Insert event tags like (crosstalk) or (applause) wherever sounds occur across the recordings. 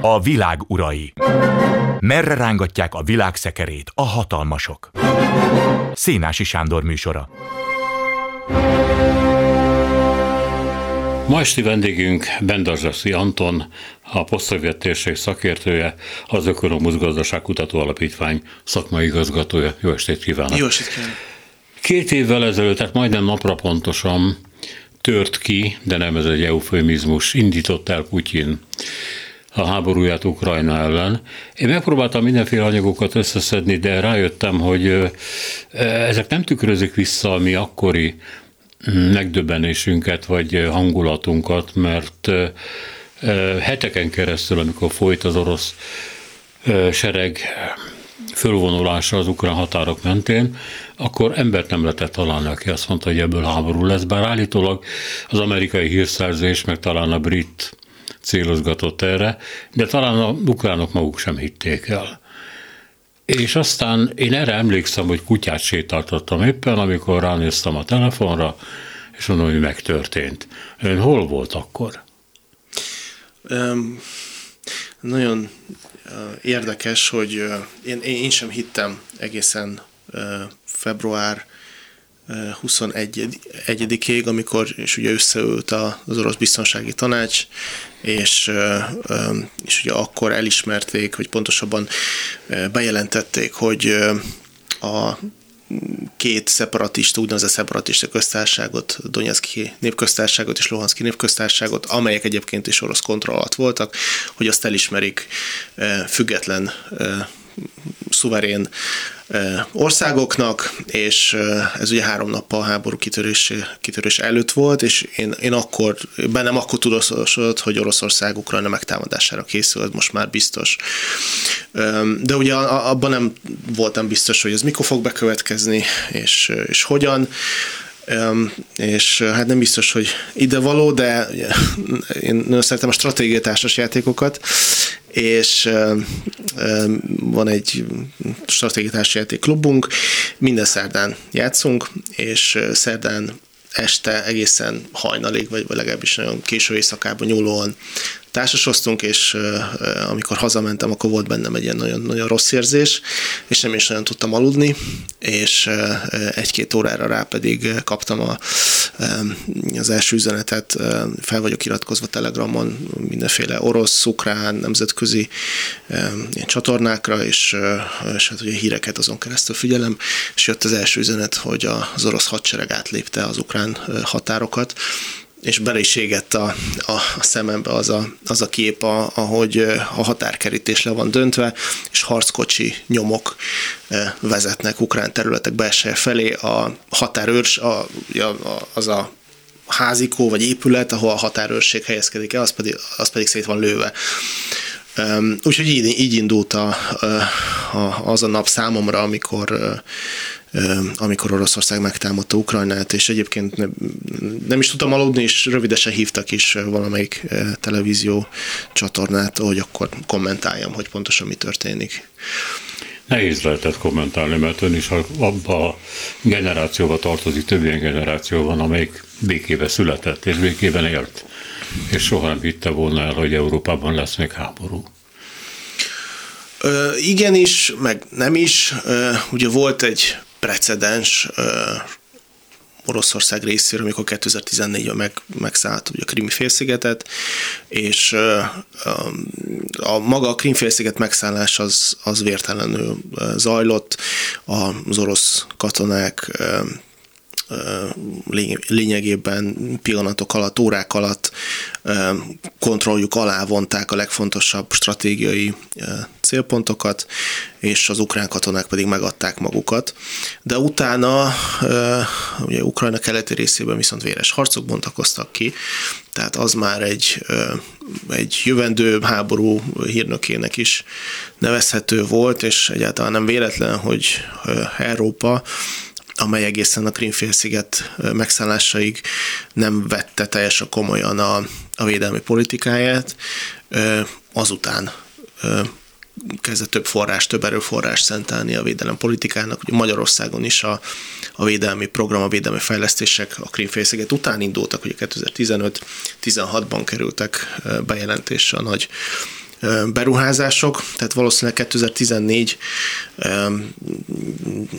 A világ urai. Merre rángatják a világ szekerét a hatalmasok? Szénási Sándor műsora. Ma esti vendégünk Bendarzsaszi Anton, a posztszovjet térség szakértője, az Ökonomusz Gazdaságkutató Alapítvány szakmai igazgatója. Jó estét kívánok! Jó estét kívánok! Két évvel ezelőtt, tehát majdnem napra pontosan tört ki, de nem ez egy eufemizmus, indított el Putyin a háborúját Ukrajna ellen. Én megpróbáltam mindenféle anyagokat összeszedni, de rájöttem, hogy ezek nem tükrözik vissza a mi akkori megdöbbenésünket vagy hangulatunkat, mert heteken keresztül, amikor folyt az orosz sereg fölvonulása az ukrán határok mentén, akkor embert nem lehetett találni, aki azt mondta, hogy ebből háború lesz, bár állítólag az amerikai hírszerzés, meg talán a brit célozgatott erre, de talán a ukránok maguk sem hitték el. És aztán én erre emlékszem, hogy kutyát sétáltattam éppen, amikor ránéztem a telefonra, és mondom, hogy megtörtént. Ön hol volt akkor? Um, nagyon érdekes, hogy én, én sem hittem egészen február 21-ig, amikor és ugye összeült az orosz biztonsági tanács, és, és ugye akkor elismerték, hogy pontosabban bejelentették, hogy a két szeparatista, úgynevezett szeparatista köztársaságot, Donetszki népköztársaságot és Luhanszki népköztársaságot, amelyek egyébként is orosz kontroll alatt voltak, hogy azt elismerik független szuverén országoknak, és ez ugye három nappal a háború kitörés, kitörés előtt volt, és én, én akkor, bennem akkor tudosodott, hogy Oroszország Ukrajna megtámadására készül, most már biztos. De ugye abban nem voltam biztos, hogy ez mikor fog bekövetkezni, és, és hogyan és hát nem biztos, hogy ide való, de én nagyon szeretem a stratégiai társas játékokat, és van egy stratégiai játék klubunk, minden szerdán játszunk, és szerdán este egészen hajnalig, vagy legalábbis nagyon késő éjszakában nyúlóan társasoztunk, és amikor hazamentem, akkor volt bennem egy ilyen nagyon, nagyon rossz érzés, és nem is nagyon tudtam aludni, és egy-két órára rá pedig kaptam a, az első üzenetet, fel vagyok iratkozva Telegramon mindenféle orosz, ukrán, nemzetközi ilyen csatornákra, és, és hát ugye híreket azon keresztül figyelem, és jött az első üzenet, hogy az orosz hadsereg átlépte az ukrán határokat, és bele is égett a, a, a szemembe az a, az a kép, a, ahogy a határkerítés le van döntve, és harckocsi nyomok vezetnek ukrán területek belseje felé. A határőrs, a, a, az a házikó vagy épület, ahol a határőrség helyezkedik el, az pedig, az pedig szét van lőve. Úgyhogy így, így indult a, a, az a nap számomra, amikor amikor Oroszország megtámadta Ukrajnát, és egyébként nem, nem is tudtam aludni, és rövidesen hívtak is valamelyik televízió csatornát, hogy akkor kommentáljam, hogy pontosan mi történik. Nehéz lehetett kommentálni, mert ön is abba a generációba tartozik, több ilyen generáció van, amelyik békébe született, és békében élt, és soha nem hitte volna el, hogy Európában lesz még háború. Ö, igenis, meg nem is. Ö, ugye volt egy precedens Oroszország részéről, amikor 2014-ben meg, megszállt ugye a Krimi félszigetet, és a maga a Krim félsziget megszállás az, az vértelenül zajlott, az orosz katonák lényegében pillanatok alatt, órák alatt kontrolljuk alá vonták a legfontosabb stratégiai célpontokat, és az ukrán katonák pedig megadták magukat. De utána ugye Ukrajna keleti részében viszont véres harcok bontakoztak ki, tehát az már egy, egy jövendő háború hírnökének is nevezhető volt, és egyáltalán nem véletlen, hogy Európa amely egészen a Krimfélsziget megszállásaig nem vette teljesen komolyan a, a védelmi politikáját, azután kezdett több forrás, több erőforrás szentelni a védelem politikának. Ugye Magyarországon is a, a védelmi program, a védelmi fejlesztések a Krímfélsziget után indultak, hogy 2015-16-ban kerültek bejelentésre a nagy beruházások, tehát valószínűleg 2014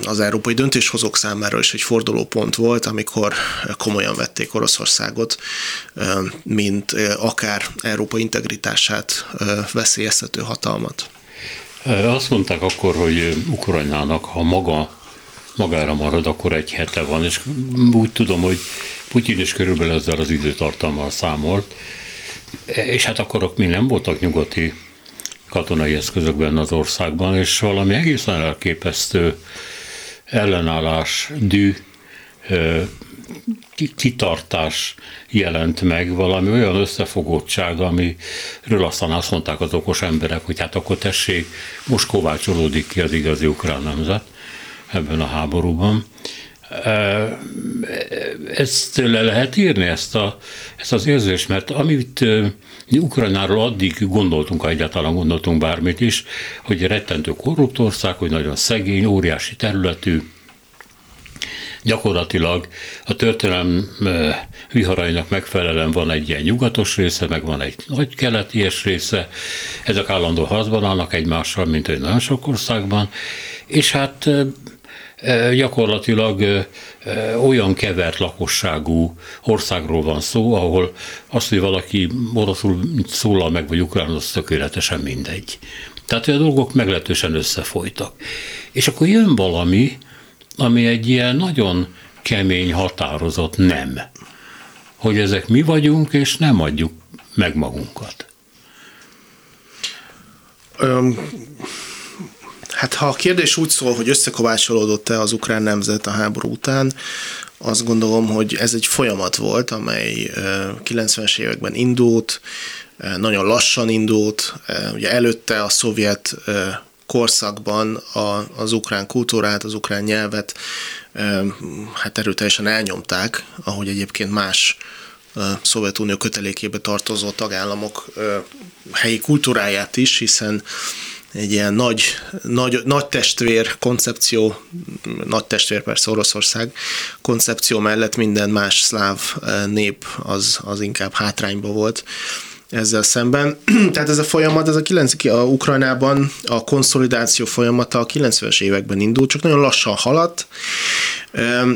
az európai döntéshozók számára is egy fordulópont volt, amikor komolyan vették Oroszországot, mint akár Európa integritását veszélyeztető hatalmat. Azt mondták akkor, hogy Ukrajnának, ha maga magára marad, akkor egy hete van, és úgy tudom, hogy Putyin is körülbelül ezzel az időtartammal számolt, és hát akkor még nem voltak nyugati katonai eszközökben az országban, és valami egészen elképesztő ellenállás, dű, kitartás jelent meg, valami olyan összefogottság, amiről aztán azt mondták az okos emberek, hogy hát akkor tessék, most kovácsolódik ki az igazi ukrán nemzet ebben a háborúban. Ezt le lehet írni, ezt, a, ezt az érzést, mert amit mi Ukrajnáról addig gondoltunk, ha egyáltalán gondoltunk bármit is, hogy rettentő korrupt ország, hogy nagyon szegény, óriási területű, gyakorlatilag a történelem viharainak megfelelően van egy ilyen nyugatos része, meg van egy nagy keleti része, ezek állandó harcban állnak egymással, mint egy nagyon sok országban, és hát gyakorlatilag olyan kevert lakosságú országról van szó, ahol az, hogy valaki oroszul szólal meg, vagy ukrán, az tökéletesen mindegy. Tehát a dolgok meglehetősen összefolytak. És akkor jön valami, ami egy ilyen nagyon kemény, határozott nem. Hogy ezek mi vagyunk, és nem adjuk meg magunkat. Hát ha a kérdés úgy szól, hogy összekovácsolódott-e az ukrán nemzet a háború után, azt gondolom, hogy ez egy folyamat volt, amely 90-es években indult, nagyon lassan indult, ugye előtte a szovjet korszakban az ukrán kultúrát, az ukrán nyelvet hát erőteljesen elnyomták, ahogy egyébként más Szovjetunió kötelékébe tartozó tagállamok helyi kultúráját is, hiszen egy ilyen nagy, nagy, nagy testvér koncepció, nagy testvér persze Oroszország koncepció mellett minden más szláv eh, nép az, az inkább hátrányba volt ezzel szemben. (clears throat) Tehát ez a folyamat, ez a, 9, a Ukrajnában a konszolidáció folyamata a 90-es években indult, csak nagyon lassan haladt,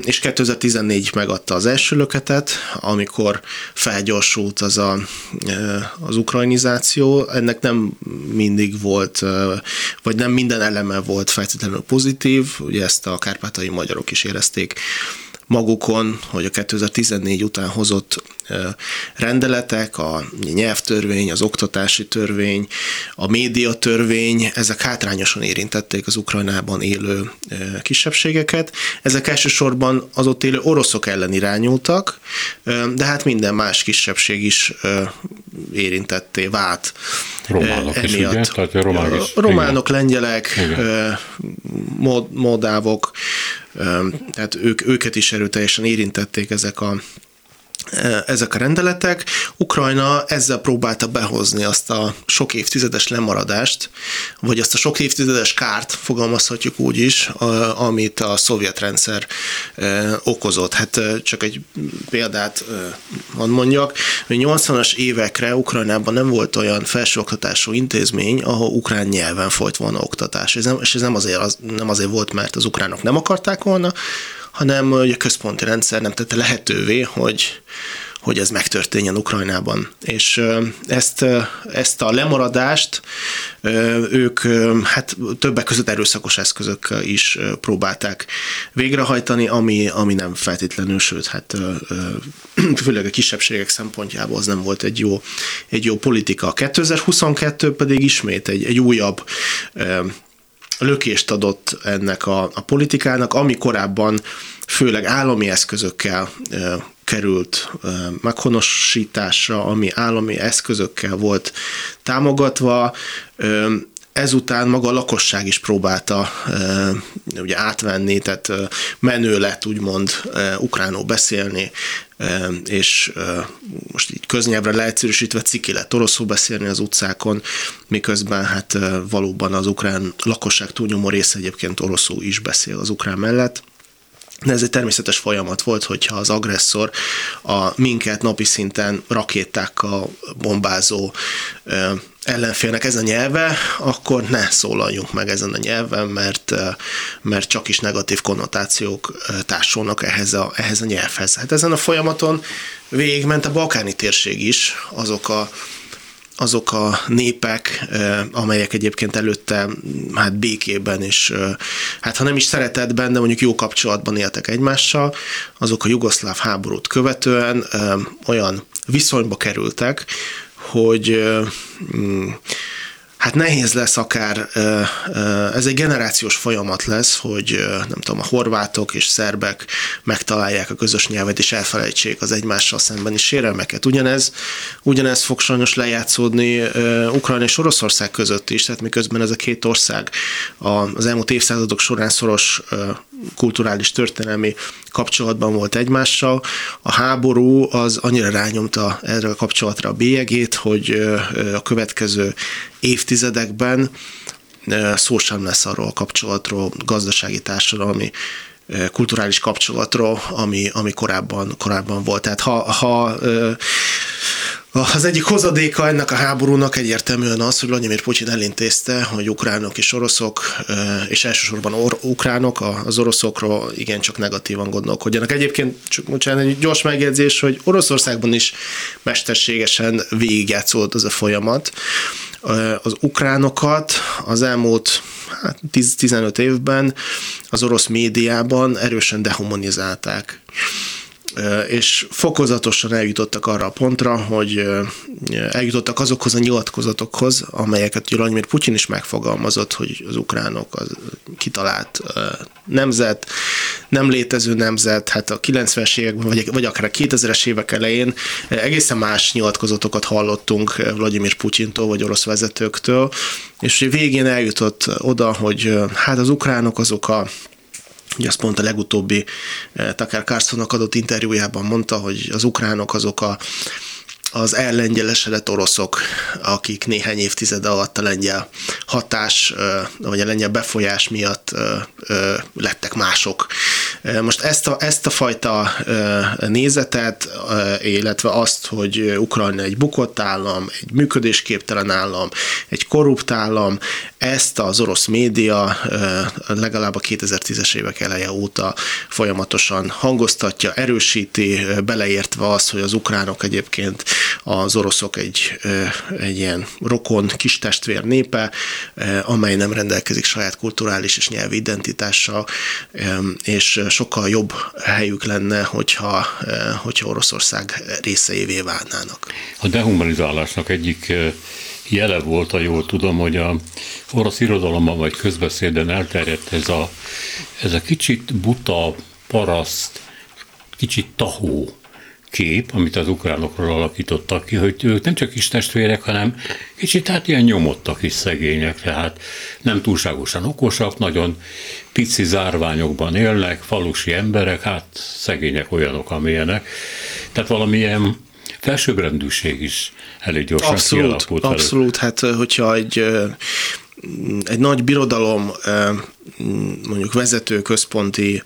és 2014 megadta az első löketet, amikor felgyorsult az a, az ukrajnizáció. Ennek nem mindig volt, vagy nem minden eleme volt feltétlenül pozitív, ugye ezt a kárpátai magyarok is érezték magukon, hogy a 2014 után hozott rendeletek, a nyelvtörvény, az oktatási törvény, a médiatörvény, ezek hátrányosan érintették az Ukrajnában élő kisebbségeket. Ezek elsősorban az ott élő oroszok ellen irányultak, de hát minden más kisebbség is érintetté vált. Románok emiatt. is, ugye? Tehát a románok, is, románok lengyelek, igen. moldávok, tehát ők, őket is erőteljesen érintették ezek a ezek a rendeletek. Ukrajna ezzel próbálta behozni azt a sok évtizedes lemaradást, vagy azt a sok évtizedes kárt, fogalmazhatjuk úgy is, amit a szovjet rendszer okozott. Hát csak egy példát van mondjak, hogy 80-as évekre Ukrajnában nem volt olyan felsőoktatású intézmény, ahol ukrán nyelven folyt volna oktatás. Ez nem, és ez nem azért, az, nem azért volt, mert az ukránok nem akarták volna, hanem hogy a központi rendszer nem tette lehetővé, hogy, hogy ez megtörténjen Ukrajnában. És ezt, ezt a lemaradást ők hát többek között erőszakos eszközökkel is próbálták végrehajtani, ami, ami nem feltétlenül, sőt, hát (clears throat) főleg a kisebbségek szempontjából az nem volt egy jó, egy jó politika. 2022 pedig ismét egy, egy újabb lökést adott ennek a, a politikának, ami korábban főleg állami eszközökkel került meghonosításra, ami állami eszközökkel volt támogatva. Ezután maga a lakosság is próbálta e, ugye átvenni, tehát menő lett úgymond e, ukránul beszélni, és most így köznyelvre leegyszerűsítve ciki lett oroszul beszélni az utcákon, miközben hát valóban az ukrán lakosság túlnyomó része egyébként oroszul is beszél az ukrán mellett. De ez egy természetes folyamat volt, hogyha az agresszor a minket napi szinten rakétákkal bombázó ellenfélnek ez a nyelve, akkor ne szólaljunk meg ezen a nyelven, mert, mert csak is negatív konnotációk társulnak ehhez a, ehhez a nyelvhez. Hát ezen a folyamaton végigment a balkáni térség is, azok a azok a népek, amelyek egyébként előtte hát békében és hát ha nem is szeretetben, de mondjuk jó kapcsolatban éltek egymással, azok a jugoszláv háborút követően olyan viszonyba kerültek, hogy mm, hát nehéz lesz akár, ez egy generációs folyamat lesz, hogy nem tudom, a horvátok és szerbek megtalálják a közös nyelvet, és elfelejtsék az egymással szembeni sérelmeket. Ugyanez, ugyanez fog sajnos lejátszódni Ukrajna és Oroszország között is, tehát miközben ez a két ország az elmúlt évszázadok során szoros kulturális, történelmi kapcsolatban volt egymással. A háború az annyira rányomta erre a kapcsolatra a bélyegét, hogy a következő évtizedekben szó sem lesz arról a kapcsolatról, gazdasági, társadalmi kulturális kapcsolatról, ami, ami korábban, korábban volt. Tehát ha, ha az egyik hozadéka ennek a háborúnak egyértelműen az, hogy Vladimir Putyin elintézte, hogy ukránok és oroszok, és elsősorban or- ukránok az oroszokról igencsak negatívan gondolkodjanak. Egyébként csak bocsánat, egy gyors megjegyzés, hogy Oroszországban is mesterségesen végigjátszódott az a folyamat. Az ukránokat az elmúlt hát 10-15 évben az orosz médiában erősen dehumanizálták és fokozatosan eljutottak arra a pontra, hogy eljutottak azokhoz a nyilatkozatokhoz, amelyeket Vladimir Putyin is megfogalmazott, hogy az ukránok az kitalált nemzet, nem létező nemzet, hát a 90-es években, vagy, vagy akár a 2000-es évek elején egészen más nyilatkozatokat hallottunk Vladimir Putyintól, vagy orosz vezetőktől, és végén eljutott oda, hogy hát az ukránok azok a Ugye azt pont a legutóbbi eh, Tucker Carlsonnak adott interjújában mondta, hogy az ukránok azok a az ellengyelesedett oroszok, akik néhány évtized alatt a lengyel hatás, vagy a lengyel befolyás miatt lettek mások. Most ezt a, ezt a fajta nézetet, illetve azt, hogy Ukrajna egy bukott állam, egy működésképtelen állam, egy korrupt állam, ezt az orosz média legalább a 2010-es évek eleje óta folyamatosan hangoztatja, erősíti, beleértve azt, hogy az ukránok egyébként az oroszok egy, egy ilyen rokon, kis testvér népe, amely nem rendelkezik saját kulturális és nyelvi identitással, és sokkal jobb helyük lenne, hogyha, hogyha Oroszország részeivé válnának. A dehumanizálásnak egyik jele volt, ha jól tudom, hogy a orosz irodalomban vagy közbeszéden elterjedt ez a, ez a kicsit buta, paraszt, kicsit tahó kép, amit az ukránokról alakítottak ki, hogy ők nem csak is testvérek, hanem kicsit hát ilyen nyomottak is szegények, tehát nem túlságosan okosak, nagyon pici zárványokban élnek, falusi emberek, hát szegények olyanok, amilyenek. Tehát valamilyen felsőbbrendűség is elég gyorsan abszolút, kialakult. Abszolút, hát hogyha egy egy nagy birodalom mondjuk vezető központi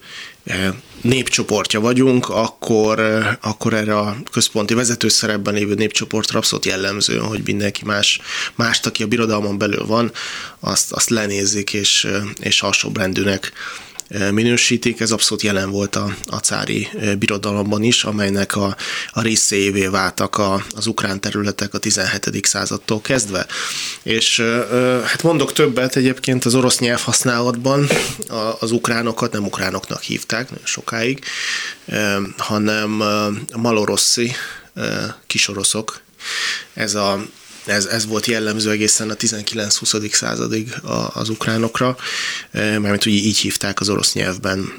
népcsoportja vagyunk, akkor, akkor erre a központi vezetőszerepben lévő népcsoportra abszolút jellemző, hogy mindenki más, más aki a birodalmon belül van, azt, azt lenézik és, és alsóbrendűnek minősítik. Ez abszolút jelen volt a, a cári birodalomban is, amelynek a, a részévé váltak a, az ukrán területek a 17. századtól kezdve. És hát mondok többet egyébként az orosz nyelvhasználatban, az ukránokat nem ukránoknak hívták nagyon sokáig, hanem maloroszi kisoroszok. Ez a ez, ez volt jellemző egészen a 19-20. századig az ukránokra, e, mert úgy így hívták az orosz nyelvben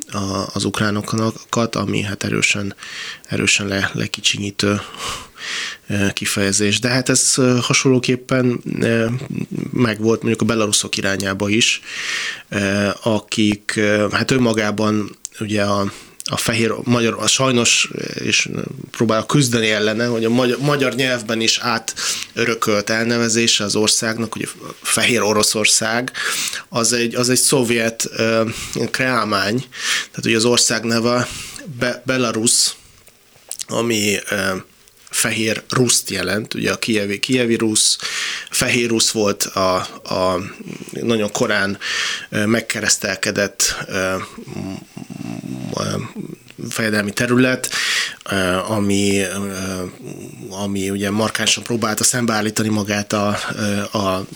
az ukránokat, ami hát erősen, erősen le, lekicsinyítő kifejezés. De hát ez hasonlóképpen megvolt mondjuk a belaruszok irányába is, akik hát önmagában ugye a a fehér magyar, a sajnos, és próbál küzdeni ellene, hogy a magyar, magyar nyelvben is átörökölt elnevezése az országnak, hogy Fehér Oroszország, az egy, az egy szovjet uh, kreálmány, tehát hogy az ország neve Be- Belarus, ami uh, fehér ruszt jelent, ugye a kievi, kievi rusz, fehér rusz volt a, a nagyon korán megkeresztelkedett fejedelmi terület, ami, ami ugye markánsan próbálta szembeállítani magát a, a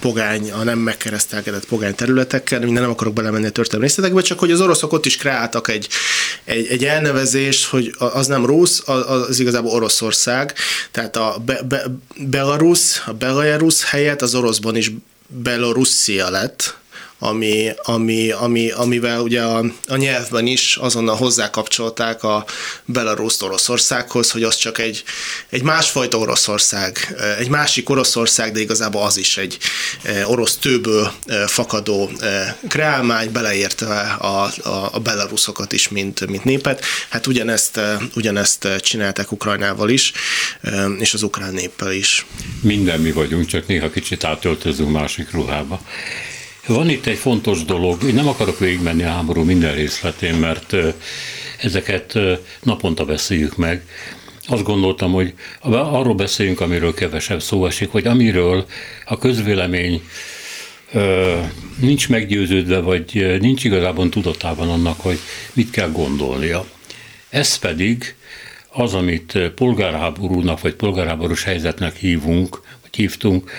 pogány, a nem megkeresztelkedett pogány területekkel, minden nem akarok belemenni a történelmi részletekbe, csak hogy az oroszok ott is kreáltak egy, egy, egy elnevezést, hogy az nem rusz, az, az igazából Oroszország, tehát a Be, Be, Belarus, a Belarus helyett az oroszban is Belorusszia lett, ami, ami, ami, amivel ugye a, a nyelvben is azonnal hozzákapcsolták a Belarus Oroszországhoz, hogy az csak egy, egy másfajta Oroszország, egy másik Oroszország, de igazából az is egy e, orosz tőből e, fakadó kreálmány, beleértve a, a, a belaruszokat is, mint, mint népet. Hát ugyanezt, ugyanezt csinálták Ukrajnával is, és az ukrán néppel is. Minden mi vagyunk, csak néha kicsit átöltözünk másik ruhába. Van itt egy fontos dolog, én nem akarok végigmenni a háború minden részletén, mert ezeket naponta beszéljük meg. Azt gondoltam, hogy arról beszéljünk, amiről kevesebb szó esik, hogy amiről a közvélemény nincs meggyőződve, vagy nincs igazából tudatában annak, hogy mit kell gondolnia. Ez pedig az, amit polgárháborúnak, vagy polgárháborús helyzetnek hívunk, vagy hívtunk,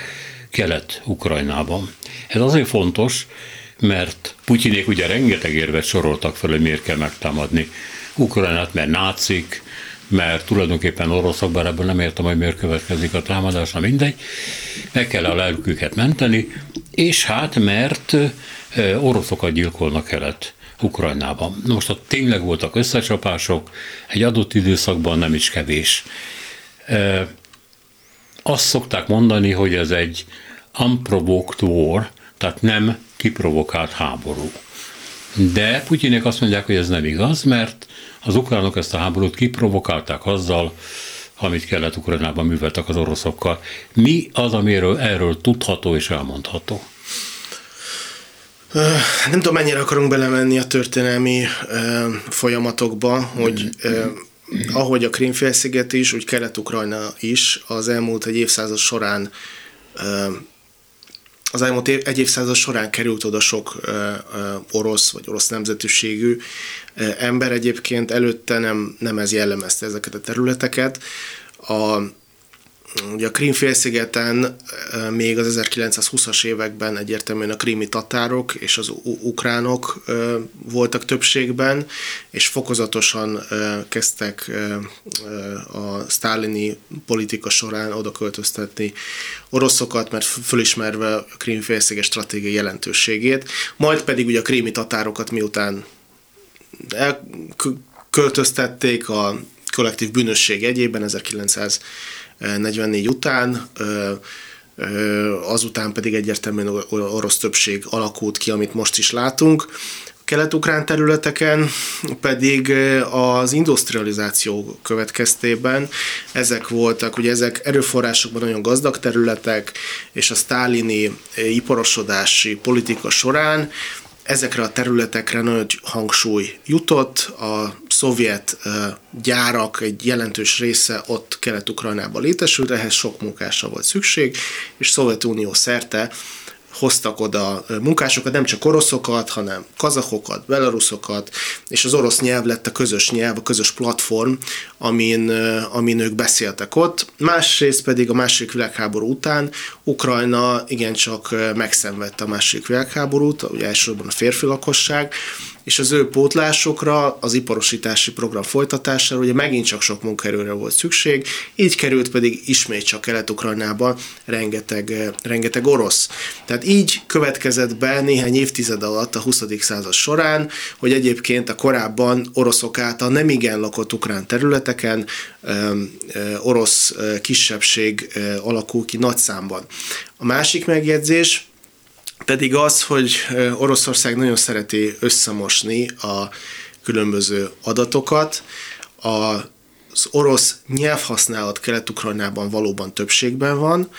Kelet-Ukrajnában. Ez azért fontos, mert Putyinék ugye rengeteg érvet soroltak fel, hogy miért kell megtámadni Ukrajnát, mert nácik, mert tulajdonképpen oroszok, bár ebből nem értem, hogy miért következik a támadás, na mindegy, meg kell a lelküket menteni, és hát mert oroszokat gyilkolnak kelet Ukrajnában. Most ott tényleg voltak összecsapások, egy adott időszakban nem is kevés. Azt szokták mondani, hogy ez egy unprovoked war, tehát nem kiprovokált háború. De Putyinek azt mondják, hogy ez nem igaz, mert az ukránok ezt a háborút kiprovokálták azzal, amit Kelet-Ukrajnában műveltek az oroszokkal. Mi az, amiről erről tudható és elmondható? Nem tudom, mennyire akarunk belemenni a történelmi folyamatokba, hogy ahogy a Krímfélsziget is, úgy Kelet-Ukrajna is az elmúlt egy évszázad során az elmúlt év, egy évszázad során került oda sok ö, ö, orosz vagy orosz nemzetűségű ö, ember egyébként, előtte nem, nem ez jellemezte ezeket a területeket. A, Ugye a Krím-félszigeten még az 1920-as években egyértelműen a krími tatárok és az ukránok voltak többségben, és fokozatosan kezdtek a sztálini politika során oda költöztetni oroszokat, mert fölismerve a Krím-félsziget stratégiai jelentőségét, majd pedig ugye a krími tatárokat miután elköltöztették a kollektív bűnösség egyében 1900 44 után, azután pedig egyértelműen orosz többség alakult ki, amit most is látunk. Kelet-ukrán területeken pedig az industrializáció következtében ezek voltak, ugye ezek erőforrásokban nagyon gazdag területek, és a sztálini iparosodási politika során ezekre a területekre nagy hangsúly jutott, a szovjet gyárak egy jelentős része ott Kelet-Ukrajnában létesült, ehhez sok munkásra volt szükség, és Szovjetunió szerte hoztak oda munkásokat, nem csak oroszokat, hanem kazakokat, belaruszokat, és az orosz nyelv lett a közös nyelv, a közös platform, amin, amin ők beszéltek ott. Másrészt pedig a második világháború után Ukrajna igencsak megszenvedte a második világháborút, ugye elsősorban a férfi lakosság, és az ő pótlásokra, az iparosítási program folytatására ugye megint csak sok munkaerőre volt szükség, így került pedig ismét csak Kelet-Ukrajnába rengeteg, rengeteg orosz. Tehát így következett be néhány évtized alatt a 20. század során, hogy egyébként a korábban oroszok által nem igen lakott ukrán területeken orosz kisebbség alakul ki nagy számban. A másik megjegyzés, pedig az, hogy Oroszország nagyon szereti összemosni a különböző adatokat. Az orosz nyelvhasználat Kelet-Ukrajnában valóban többségben van,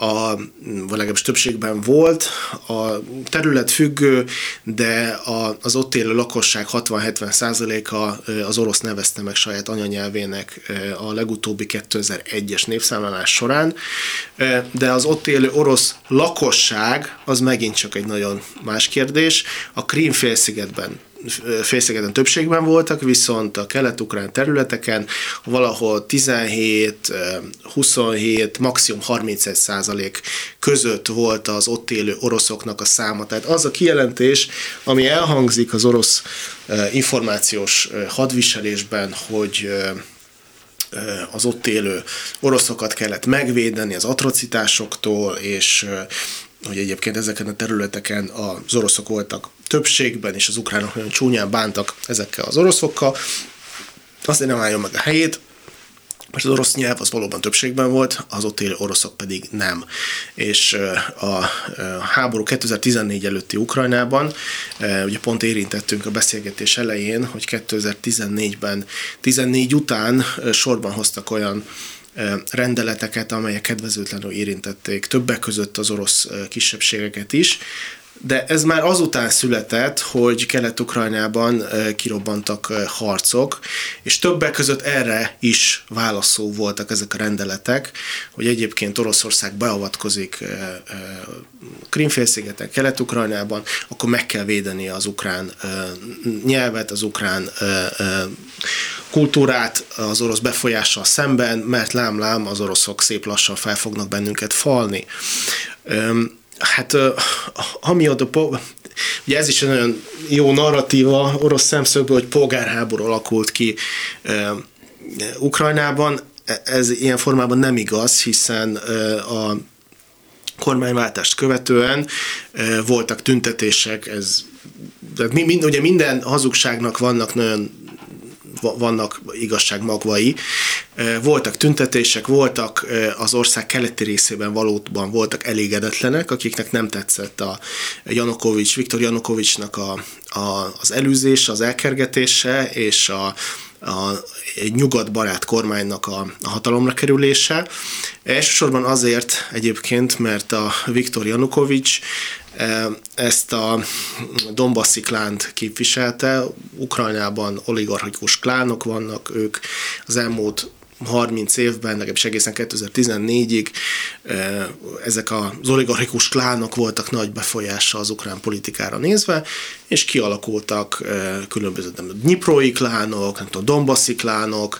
a, vagy legalábbis többségben volt, a terület függő, de a, az ott élő lakosság 60-70 százaléka az orosz nevezte meg saját anyanyelvének a legutóbbi 2001-es népszámlálás során, de az ott élő orosz lakosság az megint csak egy nagyon más kérdés. A Krím félszigetben félszigeten többségben voltak, viszont a kelet-ukrán területeken valahol 17, 27, maximum 31 százalék között volt az ott élő oroszoknak a száma. Tehát az a kijelentés, ami elhangzik az orosz információs hadviselésben, hogy az ott élő oroszokat kellett megvédeni az atrocitásoktól, és hogy egyébként ezeken a területeken az oroszok voltak többségben, és az ukránok nagyon csúnyán bántak ezekkel az oroszokkal, azért nem álljon meg a helyét, mert az orosz nyelv az valóban többségben volt, az ott élő oroszok pedig nem. És a háború 2014 előtti Ukrajnában, ugye pont érintettünk a beszélgetés elején, hogy 2014-ben, 14 után sorban hoztak olyan rendeleteket, amelyek kedvezőtlenül érintették többek között az orosz kisebbségeket is, de ez már azután született, hogy Kelet-Ukrajnában kirobbantak harcok, és többek között erre is válaszó voltak ezek a rendeletek, hogy egyébként Oroszország beavatkozik Krimfélszigeten, Kelet-Ukrajnában, akkor meg kell védeni az ukrán nyelvet, az ukrán kultúrát az orosz befolyással szemben, mert lám-lám az oroszok szép lassan fel fognak bennünket falni. Hát amióta Ugye ez is egy nagyon jó narratíva orosz szemszögből, hogy polgárháború alakult ki Ukrajnában. E, ez ilyen formában nem igaz, hiszen a kormányváltást követően voltak tüntetések, ez de mind, ugye minden hazugságnak vannak nagyon vannak igazság magvai. Voltak tüntetések, voltak az ország keleti részében valóban voltak elégedetlenek, akiknek nem tetszett a Janukovics, Viktor Janukovicsnak a, a, az előzés, az elkergetése és a, a, egy nyugatbarát kormánynak a, a hatalomra kerülése. Elsősorban azért egyébként, mert a Viktor Janukovics ezt a Donbasszi klánt képviselte. Ukrajnában oligarchikus klánok vannak, ők az elmúlt 30 évben, legalábbis egészen 2014-ig ezek az oligarchikus klánok voltak nagy befolyása az ukrán politikára nézve, és kialakultak különböző Dniprói klánok, nem tudom, Dombaszi klánok,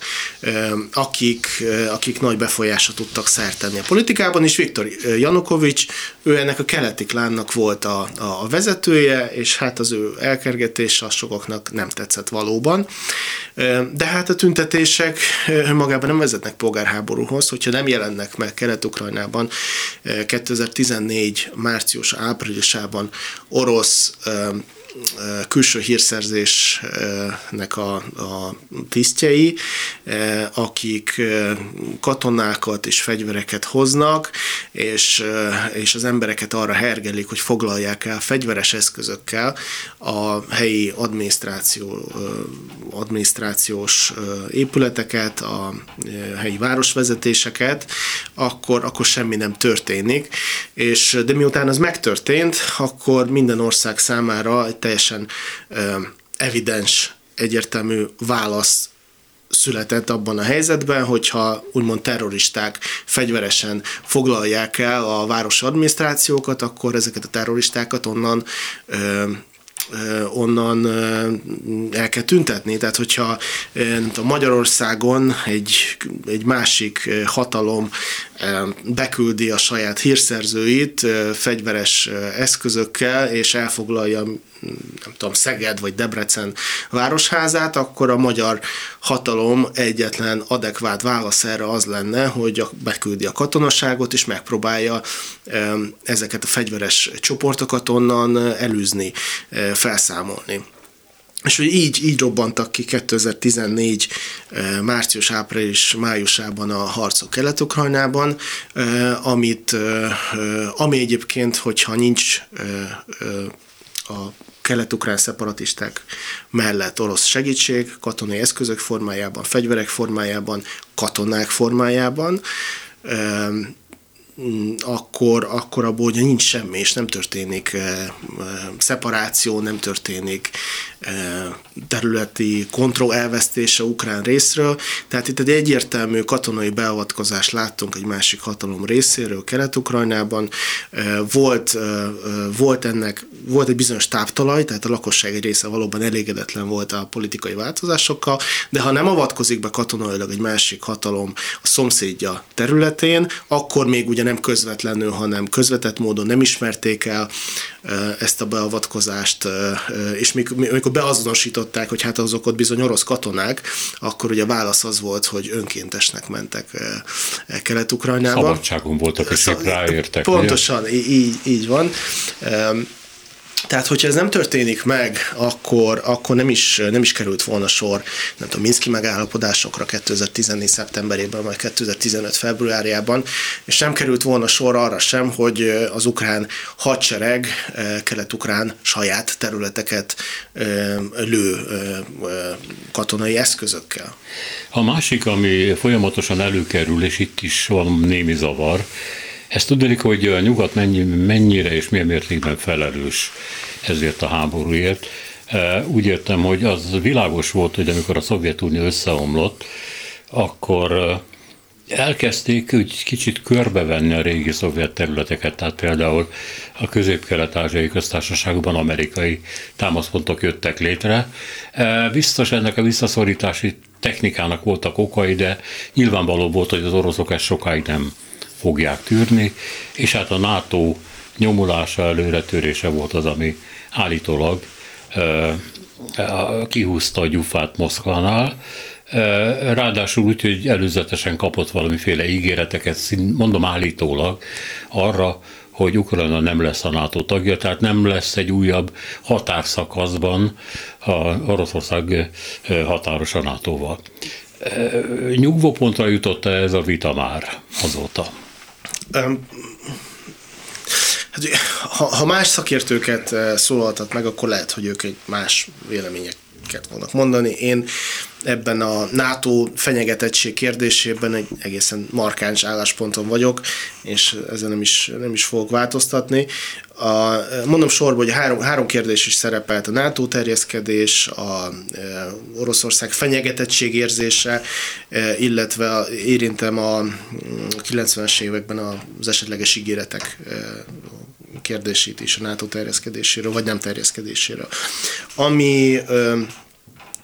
akik, akik nagy befolyásra tudtak szert a politikában, és Viktor Janukovics, ő ennek a keleti klánnak volt a, a vezetője, és hát az ő elkergetése a sokaknak nem tetszett valóban. De hát a tüntetések magában nem vezetnek polgárháborúhoz, hogyha nem jelennek meg Kelet-Ukrajnában 2014 március-áprilisában orosz külső hírszerzésnek a, a tisztjei, akik katonákat és fegyvereket hoznak, és, és az embereket arra hergelik, hogy foglalják el fegyveres eszközökkel a helyi adminisztráció, adminisztrációs épületeket, a helyi városvezetéseket, akkor, akkor semmi nem történik. És, de miután az megtörtént, akkor minden ország számára egy teljesen evidens, egyértelmű válasz született abban a helyzetben, hogyha úgymond terroristák fegyveresen foglalják el a város adminisztrációkat, akkor ezeket a terroristákat onnan onnan el kell tüntetni. Tehát, hogyha a Magyarországon egy, egy másik hatalom beküldi a saját hírszerzőit fegyveres eszközökkel, és elfoglalja nem tudom, Szeged vagy Debrecen városházát, akkor a magyar hatalom egyetlen adekvát válasz erre az lenne, hogy beküldi a katonaságot, és megpróbálja ezeket a fegyveres csoportokat onnan elűzni, felszámolni. És hogy így, így robbantak ki 2014 március, április, májusában a harcok Kelet-Ukrajnában, amit, ami egyébként, hogyha nincs a kelet-ukrán szeparatisták mellett orosz segítség, katonai eszközök formájában, fegyverek formájában, katonák formájában, akkor, akkor abból ugye nincs semmi, és nem történik eh, eh, szeparáció, nem történik eh, területi kontroll elvesztése ukrán részről. Tehát itt egy egyértelmű katonai beavatkozást láttunk egy másik hatalom részéről Kelet-Ukrajnában. Volt, volt ennek, volt egy bizonyos táptalaj, tehát a lakosság egy része valóban elégedetlen volt a politikai változásokkal, de ha nem avatkozik be katonailag egy másik hatalom a szomszédja területén, akkor még ugye nem közvetlenül, hanem közvetett módon nem ismerték el ezt a beavatkozást, és mikor beazonosították, hogy hát azok ott bizony orosz katonák, akkor ugye a válasz az volt, hogy önkéntesnek mentek Kelet-Ukrajnába. Szabadságon voltak, és ráértek. Pontosan, így, így van. Tehát, hogyha ez nem történik meg, akkor, akkor nem, is, nem is került volna sor, nem tudom, Minszki megállapodásokra 2014. szeptemberében, vagy 2015. februárjában, és nem került volna sor arra sem, hogy az ukrán hadsereg, kelet-ukrán saját területeket lő katonai eszközökkel. A másik, ami folyamatosan előkerül, és itt is van némi zavar, ezt tudnék, hogy a nyugat mennyi, mennyire és milyen mértékben felelős ezért a háborúért. E, úgy értem, hogy az világos volt, hogy amikor a Szovjetunió összeomlott, akkor e, elkezdték úgy kicsit körbevenni a régi szovjet területeket, tehát például a közép-kelet-ázsiai köztársaságban amerikai támaszpontok jöttek létre. E, biztos ennek a visszaszorítási technikának voltak okai, de nyilvánvaló volt, hogy az oroszok ezt sokáig nem fogják tűrni, és hát a NATO nyomulása, előre törése volt az, ami állítólag kihúzta a gyufát Moszkvánál, ráadásul úgy, hogy előzetesen kapott valamiféle ígéreteket, mondom állítólag, arra, hogy Ukrajna nem lesz a NATO tagja, tehát nem lesz egy újabb határszakaszban a Oroszország határos a NATO-val. Nyugvópontra jutott ez a vita már azóta? Hát, ha, ha más szakértőket eh, szólaltat meg, akkor lehet, hogy ők egy más véleményeket fognak mondani. Én ebben a NATO fenyegetettség kérdésében egy egészen markáns állásponton vagyok, és ezen nem is, nem is fogok változtatni. A, mondom sorba, hogy három, három kérdés is szerepelt, a NATO terjeszkedés, a e, Oroszország fenyegetettség érzése, e, illetve érintem a 90-es években az esetleges ígéretek e, kérdését is a NATO terjeszkedéséről, vagy nem terjeszkedéséről. Ami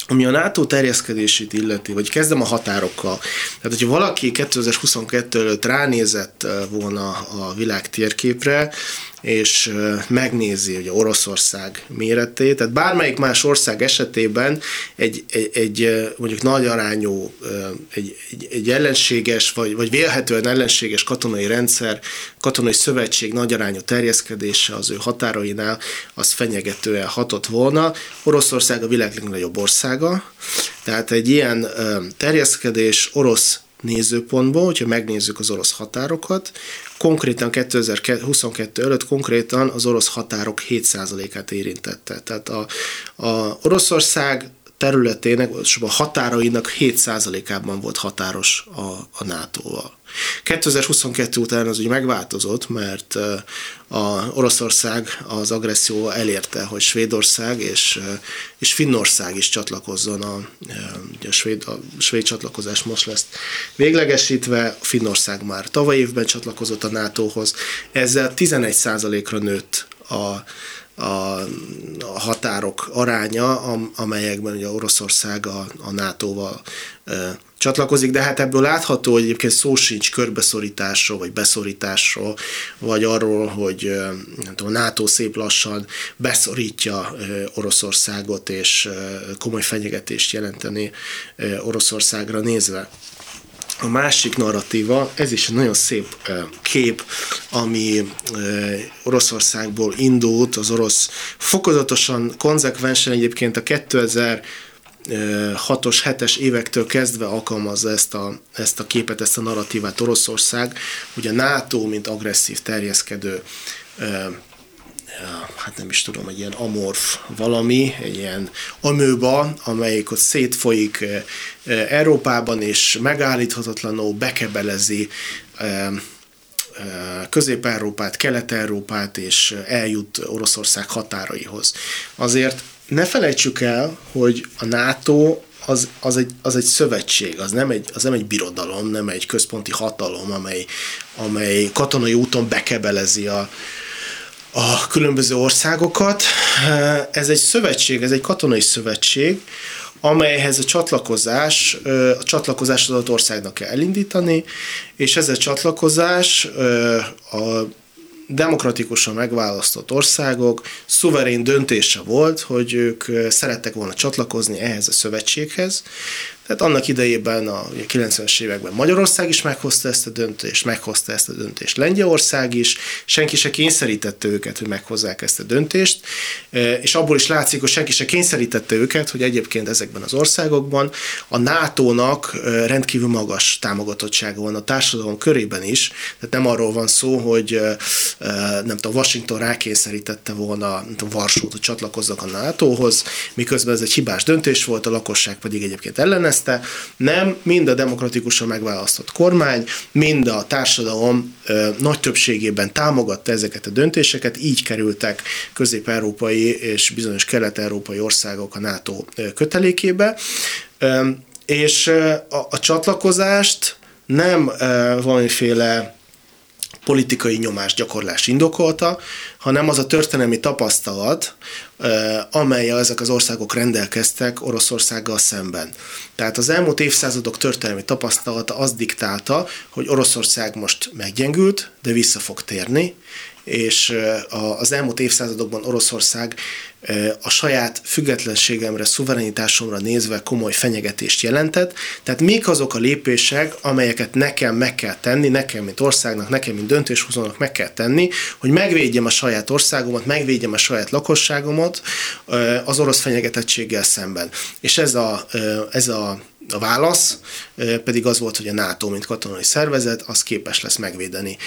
ami a NATO terjeszkedését illeti, vagy kezdem a határokkal. Tehát, hogyha valaki 2022 előtt ránézett volna a világ térképre, és megnézi hogy Oroszország méretét. Tehát bármelyik más ország esetében egy, egy, egy mondjuk nagy arányú, egy, egy, egy ellenséges, vagy, vagy vélhetően ellenséges katonai rendszer, katonai szövetség nagy arányú terjeszkedése az ő határainál, az fenyegetően hatott volna. Oroszország a világ legnagyobb országa, tehát egy ilyen terjeszkedés orosz nézőpontból, hogyha megnézzük az orosz határokat, konkrétan 2022 előtt konkrétan az orosz határok 7%-át érintette. Tehát a, a Oroszország területének, a határainak 7%-ában volt határos a, a NATO-val. 2022 után az úgy megváltozott, mert a Oroszország az agresszió elérte, hogy Svédország és, és Finnország is csatlakozzon. A, a, svéd, a svéd csatlakozás most lesz véglegesítve, Finnország már tavaly évben csatlakozott a NATO-hoz. Ezzel 11%-ra nőtt a a, határok aránya, amelyekben ugye Oroszország a, a NATO-val e, csatlakozik, de hát ebből látható, hogy egyébként szó sincs körbeszorításról, vagy beszorításról, vagy arról, hogy nem tudom, a NATO szép lassan beszorítja Oroszországot, és komoly fenyegetést jelenteni Oroszországra nézve. A másik narratíva, ez is egy nagyon szép kép, ami Oroszországból indult, az orosz fokozatosan, konzekvensen egyébként a 2000 6-os, 7-es évektől kezdve alkalmazza ezt a, ezt a képet, ezt a narratívát Oroszország, ugye NATO, mint agresszív, terjeszkedő hát nem is tudom, egy ilyen amorf valami, egy ilyen amőba, amelyik ott szétfolyik Európában, és megállíthatatlanul bekebelezi Közép-Európát, Kelet-Európát, és eljut Oroszország határaihoz. Azért ne felejtsük el, hogy a NATO az, az, egy, az egy szövetség, az nem egy, az nem egy birodalom, nem egy központi hatalom, amely, amely katonai úton bekebelezi a, a különböző országokat. Ez egy szövetség, ez egy katonai szövetség, amelyhez a csatlakozás, a csatlakozás adott országnak kell elindítani, és ez a csatlakozás a demokratikusan megválasztott országok szuverén döntése volt, hogy ők szerettek volna csatlakozni ehhez a szövetséghez, tehát annak idejében a 90-es években Magyarország is meghozta ezt a döntést, meghozta ezt a döntést Lengyelország is, senki se kényszerítette őket, hogy meghozzák ezt a döntést, e, és abból is látszik, hogy senki se kényszerítette őket, hogy egyébként ezekben az országokban a NATO-nak e, rendkívül magas támogatottsága van a társadalom körében is, tehát nem arról van szó, hogy e, nem tudom, Washington rákényszerítette volna tudom, Varsót, hogy csatlakozzak a NATO-hoz, miközben ez egy hibás döntés volt, a lakosság pedig egyébként ellenez ellenezte, nem mind a demokratikusan megválasztott kormány, mind a társadalom nagy többségében támogatta ezeket a döntéseket, így kerültek közép-európai és bizonyos kelet-európai országok a NATO kötelékébe, és a, a csatlakozást nem valamiféle politikai nyomás gyakorlás indokolta, hanem az a történelmi tapasztalat, amelyel ezek az országok rendelkeztek Oroszországgal szemben. Tehát az elmúlt évszázadok történelmi tapasztalata azt diktálta, hogy Oroszország most meggyengült, de vissza fog térni, és az elmúlt évszázadokban Oroszország a saját függetlenségemre, szuverenitásomra nézve komoly fenyegetést jelentett. Tehát mik azok a lépések, amelyeket nekem meg kell tenni, nekem, mint országnak, nekem, mint döntéshozónak meg kell tenni, hogy megvédjem a saját országomat, megvédjem a saját lakosságomat az orosz fenyegetettséggel szemben. És ez a, ez a a válasz pedig az volt, hogy a NATO, mint katonai szervezet, az képes lesz megvédeni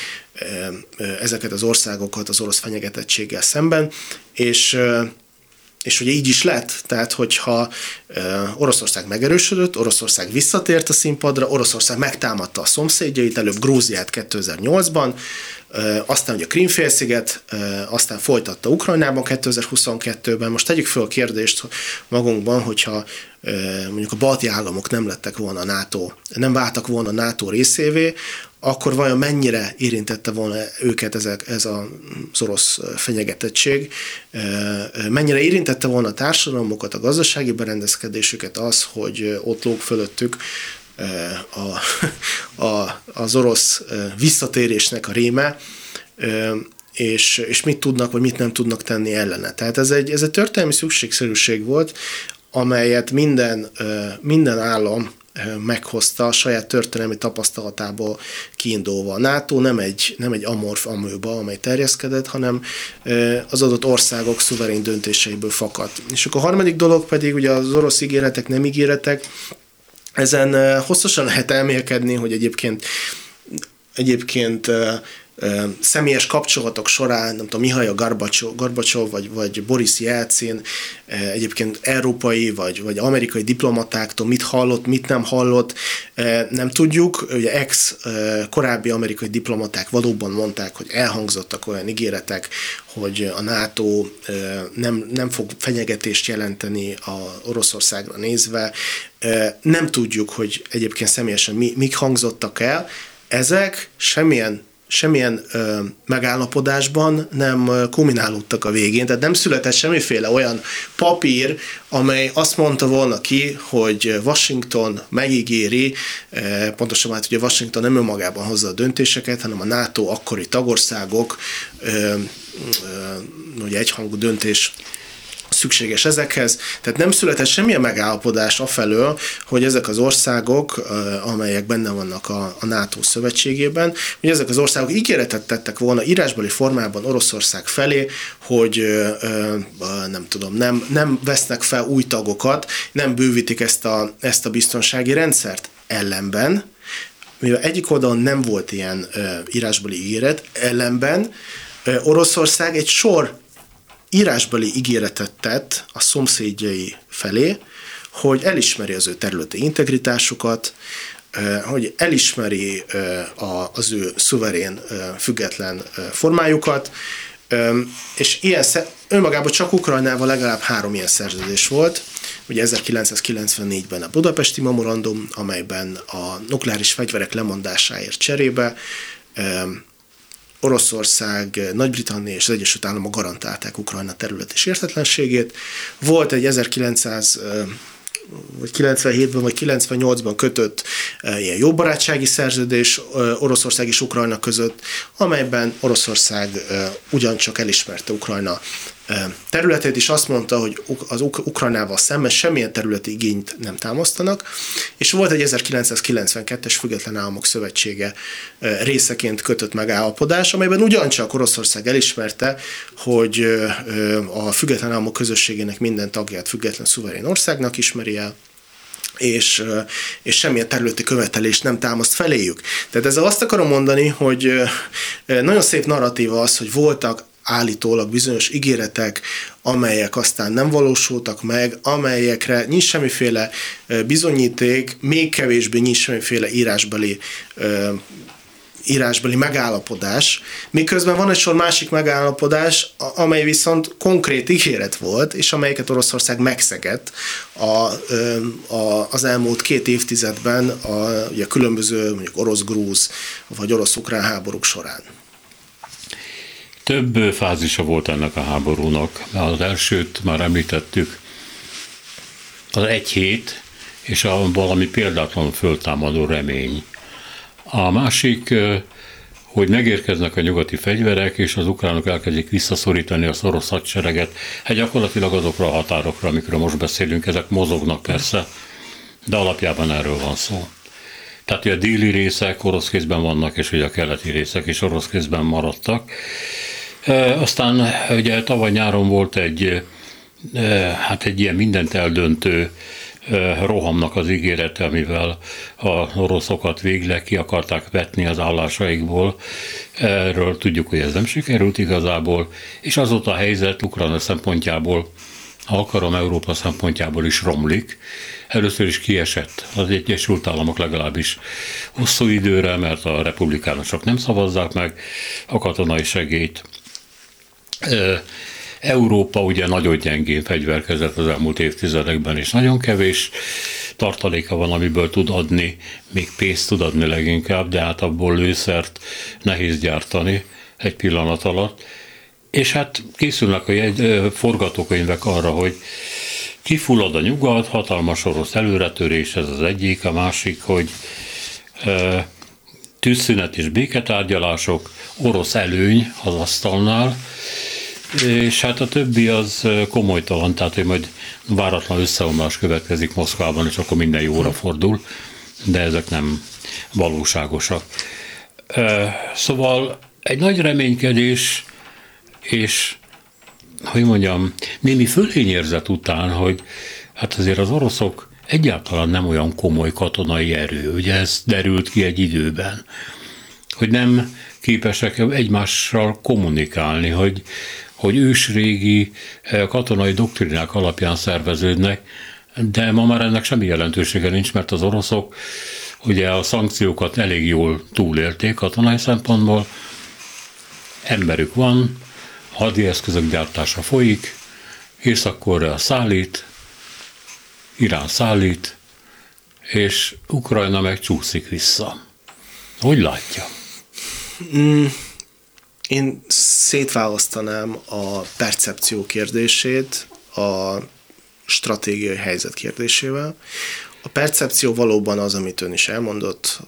ezeket az országokat az orosz fenyegetettséggel szemben, és és ugye így is lett, tehát hogyha Oroszország megerősödött, Oroszország visszatért a színpadra, Oroszország megtámadta a szomszédjait, előbb Grúziát 2008-ban, aztán ugye a Krímfélsziget, aztán folytatta Ukrajnában 2022-ben. Most tegyük fel a kérdést magunkban, hogyha mondjuk a balti államok nem lettek volna NATO, nem váltak volna NATO részévé, akkor vajon mennyire érintette volna őket ezek, ez a, orosz fenyegetettség, mennyire érintette volna a társadalmukat, a gazdasági berendezkedésüket az, hogy ott lóg fölöttük a, (laughs) a, az orosz visszatérésnek a réme, és, és mit tudnak, vagy mit nem tudnak tenni ellene. Tehát ez egy, ez egy történelmi szükségszerűség volt, amelyet minden, minden állam meghozta a saját történelmi tapasztalatából kiindulva. A NATO nem egy, nem egy amorf amőba, amely terjeszkedett, hanem az adott országok szuverén döntéseiből fakadt. És akkor a harmadik dolog pedig ugye az orosz ígéretek, nem ígéretek, ezen hosszasan lehet elmélkedni, hogy egyébként egyébként személyes kapcsolatok során, nem tudom, Mihail Garbacsov, Garbacsov vagy, vagy Boris Jelcin, egyébként európai vagy, vagy amerikai diplomatáktól mit hallott, mit nem hallott, nem tudjuk. Ugye ex korábbi amerikai diplomaták valóban mondták, hogy elhangzottak olyan ígéretek, hogy a NATO nem, nem fog fenyegetést jelenteni a Oroszországra nézve. Nem tudjuk, hogy egyébként személyesen mi, mik hangzottak el. Ezek semmilyen semmilyen ö, megállapodásban nem kombinálódtak a végén, tehát nem született semmiféle olyan papír, amely azt mondta volna ki, hogy Washington megígéri, ö, pontosan hát ugye Washington nem önmagában hozza a döntéseket, hanem a NATO akkori tagországok ö, ö, ugye egyhangú döntés szükséges ezekhez. Tehát nem született semmilyen megállapodás afelől, hogy ezek az országok, amelyek benne vannak a, a NATO szövetségében, hogy ezek az országok ígéretet tettek volna írásbeli formában Oroszország felé, hogy nem tudom, nem, nem vesznek fel új tagokat, nem bővítik ezt a, ezt a biztonsági rendszert ellenben, mivel egyik oldalon nem volt ilyen írásbeli ígéret, ellenben Oroszország egy sor írásbeli ígéretet tett a szomszédjai felé, hogy elismeri az ő területi integritásukat, hogy elismeri az ő szuverén, független formájukat, és ilyen, önmagában csak Ukrajnával legalább három ilyen szerződés volt, ugye 1994-ben a Budapesti Memorandum, amelyben a nukleáris fegyverek lemondásáért cserébe Oroszország, Nagy-Britannia és az Egyesült Államok garantálták Ukrajna terület és értetlenségét. Volt egy 1900 vagy 97-ben vagy 98-ban kötött ilyen jóbarátsági szerződés Oroszország és Ukrajna között, amelyben Oroszország ugyancsak elismerte Ukrajna területét, és azt mondta, hogy az Ukrajnával szemben semmilyen területi igényt nem támasztanak, és volt egy 1992-es Független Államok Szövetsége részeként kötött megállapodás, amelyben ugyancsak Oroszország elismerte, hogy a Független Államok közösségének minden tagját független szuverén országnak ismeri el, és, és semmilyen területi követelést nem támaszt feléjük. Tehát ezzel azt akarom mondani, hogy nagyon szép narratíva az, hogy voltak állítólag bizonyos ígéretek, amelyek aztán nem valósultak meg, amelyekre nincs semmiféle bizonyíték, még kevésbé nincs semmiféle írásbeli írásbeli megállapodás, miközben van egy sor másik megállapodás, amely viszont konkrét ígéret volt, és amelyeket Oroszország megszegett a, a, az elmúlt két évtizedben a, a különböző mondjuk orosz-grúz vagy orosz-ukrán háborúk során. Több fázisa volt ennek a háborúnak. Az elsőt már említettük, az egy hét, és a valami példátlanul föltámadó remény. A másik, hogy megérkeznek a nyugati fegyverek, és az ukránok elkezdik visszaszorítani a orosz hadsereget. Hát gyakorlatilag azokra a határokra, amikről most beszélünk, ezek mozognak persze, de alapjában erről van szó. Tehát a déli részek orosz kézben vannak, és ugye a keleti részek is orosz kézben maradtak. Aztán ugye tavaly nyáron volt egy, hát egy ilyen mindent eldöntő rohamnak az ígérete, amivel a oroszokat végleg ki akarták vetni az állásaikból. Erről tudjuk, hogy ez nem sikerült igazából, és azóta a helyzet Ukrajna szempontjából, ha akarom, Európa szempontjából is romlik. Először is kiesett az Egyesült Államok legalábbis hosszú időre, mert a republikánusok nem szavazzák meg a katonai segélyt. Európa ugye nagyon gyengén fegyverkezett az elmúlt évtizedekben, és nagyon kevés tartaléka van, amiből tud adni, még pénzt tud adni leginkább, de hát abból lőszert nehéz gyártani egy pillanat alatt. És hát készülnek a jegy, forgatókönyvek arra, hogy kifullad a nyugat, hatalmas orosz előretörés, ez az egyik, a másik, hogy e, tűzszünet és béketárgyalások, orosz előny az asztalnál, és hát a többi az komolytalan, tehát hogy majd váratlan összeomlás következik Moszkvában, és akkor minden jóra fordul, de ezek nem valóságosak. Szóval egy nagy reménykedés, és hogy mondjam, némi fölényérzet után, hogy hát azért az oroszok egyáltalán nem olyan komoly katonai erő, ugye ez derült ki egy időben, hogy nem képesek egymással kommunikálni, hogy hogy ősrégi eh, katonai doktrinák alapján szerveződnek, de ma már ennek semmi jelentősége nincs, mert az oroszok ugye a szankciókat elég jól túlélték katonai szempontból, emberük van, hadi eszközök gyártása folyik, Észak-Korea szállít, Irán szállít, és Ukrajna meg csúszik vissza. Hogy látja? Mm, én szétválasztanám a percepció kérdését a stratégiai helyzet kérdésével. A percepció valóban az, amit ön is elmondott,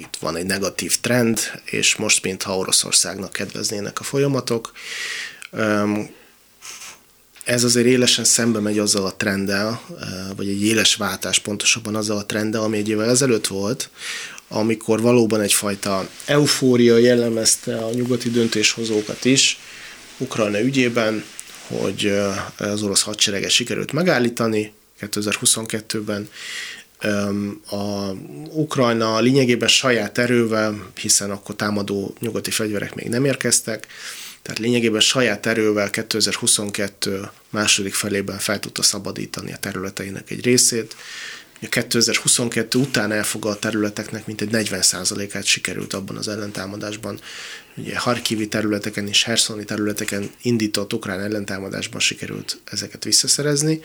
itt van egy negatív trend, és most mintha Oroszországnak kedveznének a folyamatok. Ez azért élesen szembe megy azzal a trenddel, vagy egy éles váltás pontosabban azzal a trenddel, ami egy évvel ezelőtt volt, amikor valóban egyfajta eufória jellemezte a nyugati döntéshozókat is Ukrajna ügyében, hogy az orosz hadsereget sikerült megállítani 2022-ben. A Ukrajna lényegében saját erővel, hiszen akkor támadó nyugati fegyverek még nem érkeztek, Tehát lényegében saját erővel 2022 második felében fel tudta szabadítani a területeinek egy részét. A 2022 után elfogadt területeknek mintegy 40%-át sikerült abban az ellentámadásban. Ugye Harkivi területeken és Herszoni területeken indított ukrán ellentámadásban sikerült ezeket visszaszerezni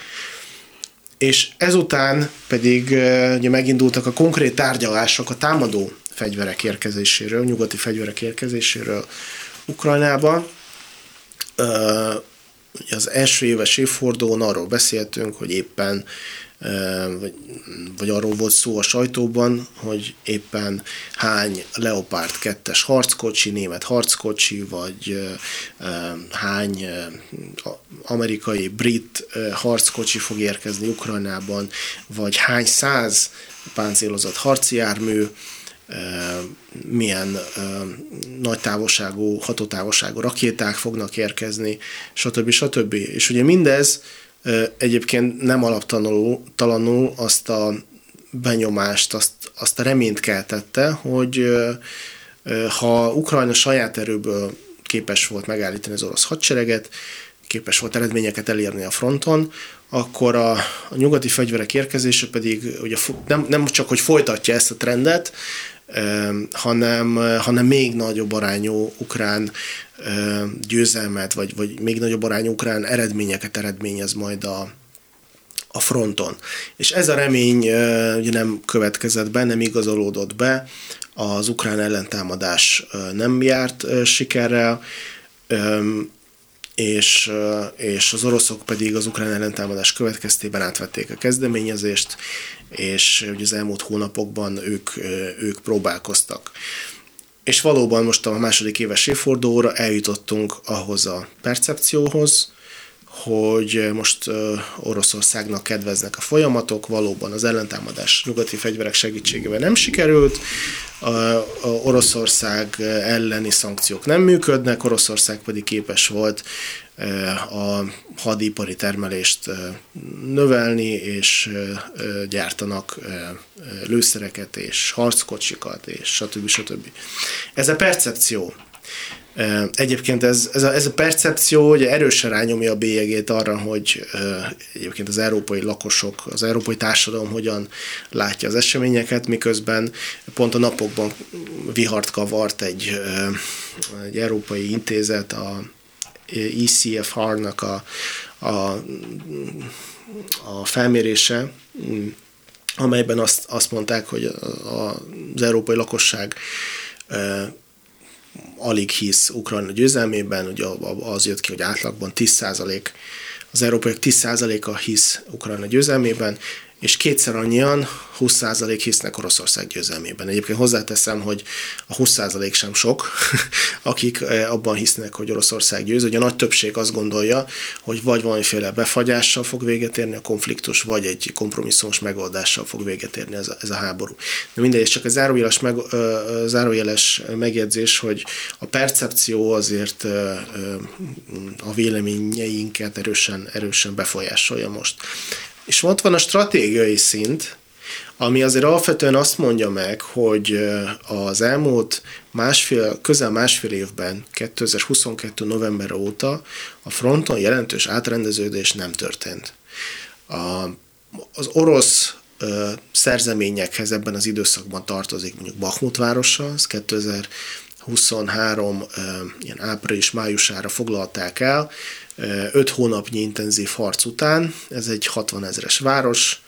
és ezután pedig ugye megindultak a konkrét tárgyalások a támadó fegyverek érkezéséről, nyugati fegyverek érkezéséről Ukrajnába. Az első éves évfordulón arról beszéltünk, hogy éppen vagy, vagy arról volt szó a sajtóban, hogy éppen hány Leopard 2-es harckocsi, német harckocsi, vagy hány amerikai, brit harckocsi fog érkezni Ukrajnában, vagy hány száz páncélozott harci jármű, milyen nagy távolságú, hatótávolságú rakéták fognak érkezni, stb. stb. És ugye mindez egyébként nem alaptalanul azt a benyomást, azt, azt a reményt keltette, hogy ha Ukrajna saját erőből képes volt megállítani az orosz hadsereget, képes volt eredményeket elérni a fronton, akkor a, a nyugati fegyverek érkezése pedig ugye nem, nem csak, hogy folytatja ezt a trendet, hanem, hanem még nagyobb arányú ukrán győzelmet, vagy, vagy még nagyobb arányú ukrán eredményeket eredményez majd a, a fronton. És ez a remény ugye nem következett be, nem igazolódott be, az ukrán ellentámadás nem járt sikerrel, és, és az oroszok pedig az ukrán ellentámadás következtében átvették a kezdeményezést, és ugye az elmúlt hónapokban ők, ők próbálkoztak. És valóban most a második éves évfordulóra eljutottunk ahhoz a percepcióhoz, hogy most Oroszországnak kedveznek a folyamatok, valóban az ellentámadás nyugati fegyverek segítségével nem sikerült, Oroszország elleni szankciók nem működnek, Oroszország pedig képes volt a hadipari termelést növelni, és gyártanak lőszereket és harckocsikat, és stb. stb. Ez a percepció. Egyébként ez, ez, a, ez a percepció ugye erősen rányomja a bélyegét arra, hogy egyébként az európai lakosok, az európai társadalom hogyan látja az eseményeket, miközben pont a napokban vihart kavart egy, egy európai intézet, a ECFR-nak a, a, a felmérése, amelyben azt, azt mondták, hogy az európai lakosság alig hisz Ukrajna győzelmében, ugye az jött ki, hogy átlagban 10% az európaiak 10%-a hisz Ukrajna győzelmében, és kétszer annyian, 20% hisznek Oroszország győzelmében. Egyébként hozzáteszem, hogy a 20% sem sok, (laughs) akik eh, abban hisznek, hogy Oroszország győz. Ugye a nagy többség azt gondolja, hogy vagy valamiféle befagyással fog véget érni a konfliktus, vagy egy kompromisszumos megoldással fog véget érni ez a, ez a háború. De mindegy, csak a zárójeles, meg, zárójeles megjegyzés, hogy a percepció azért a véleményeinket erősen, erősen befolyásolja most. És ott van a stratégiai szint, ami azért alapvetően azt mondja meg, hogy az elmúlt másfél, közel másfél évben, 2022. november óta a fronton jelentős átrendeződés nem történt. A, az orosz ö, szerzeményekhez ebben az időszakban tartozik mondjuk Bakhmut városa, ez 2023 ö, ilyen április-májusára foglalták el, öt hónapnyi intenzív harc után, ez egy 60 ezeres város,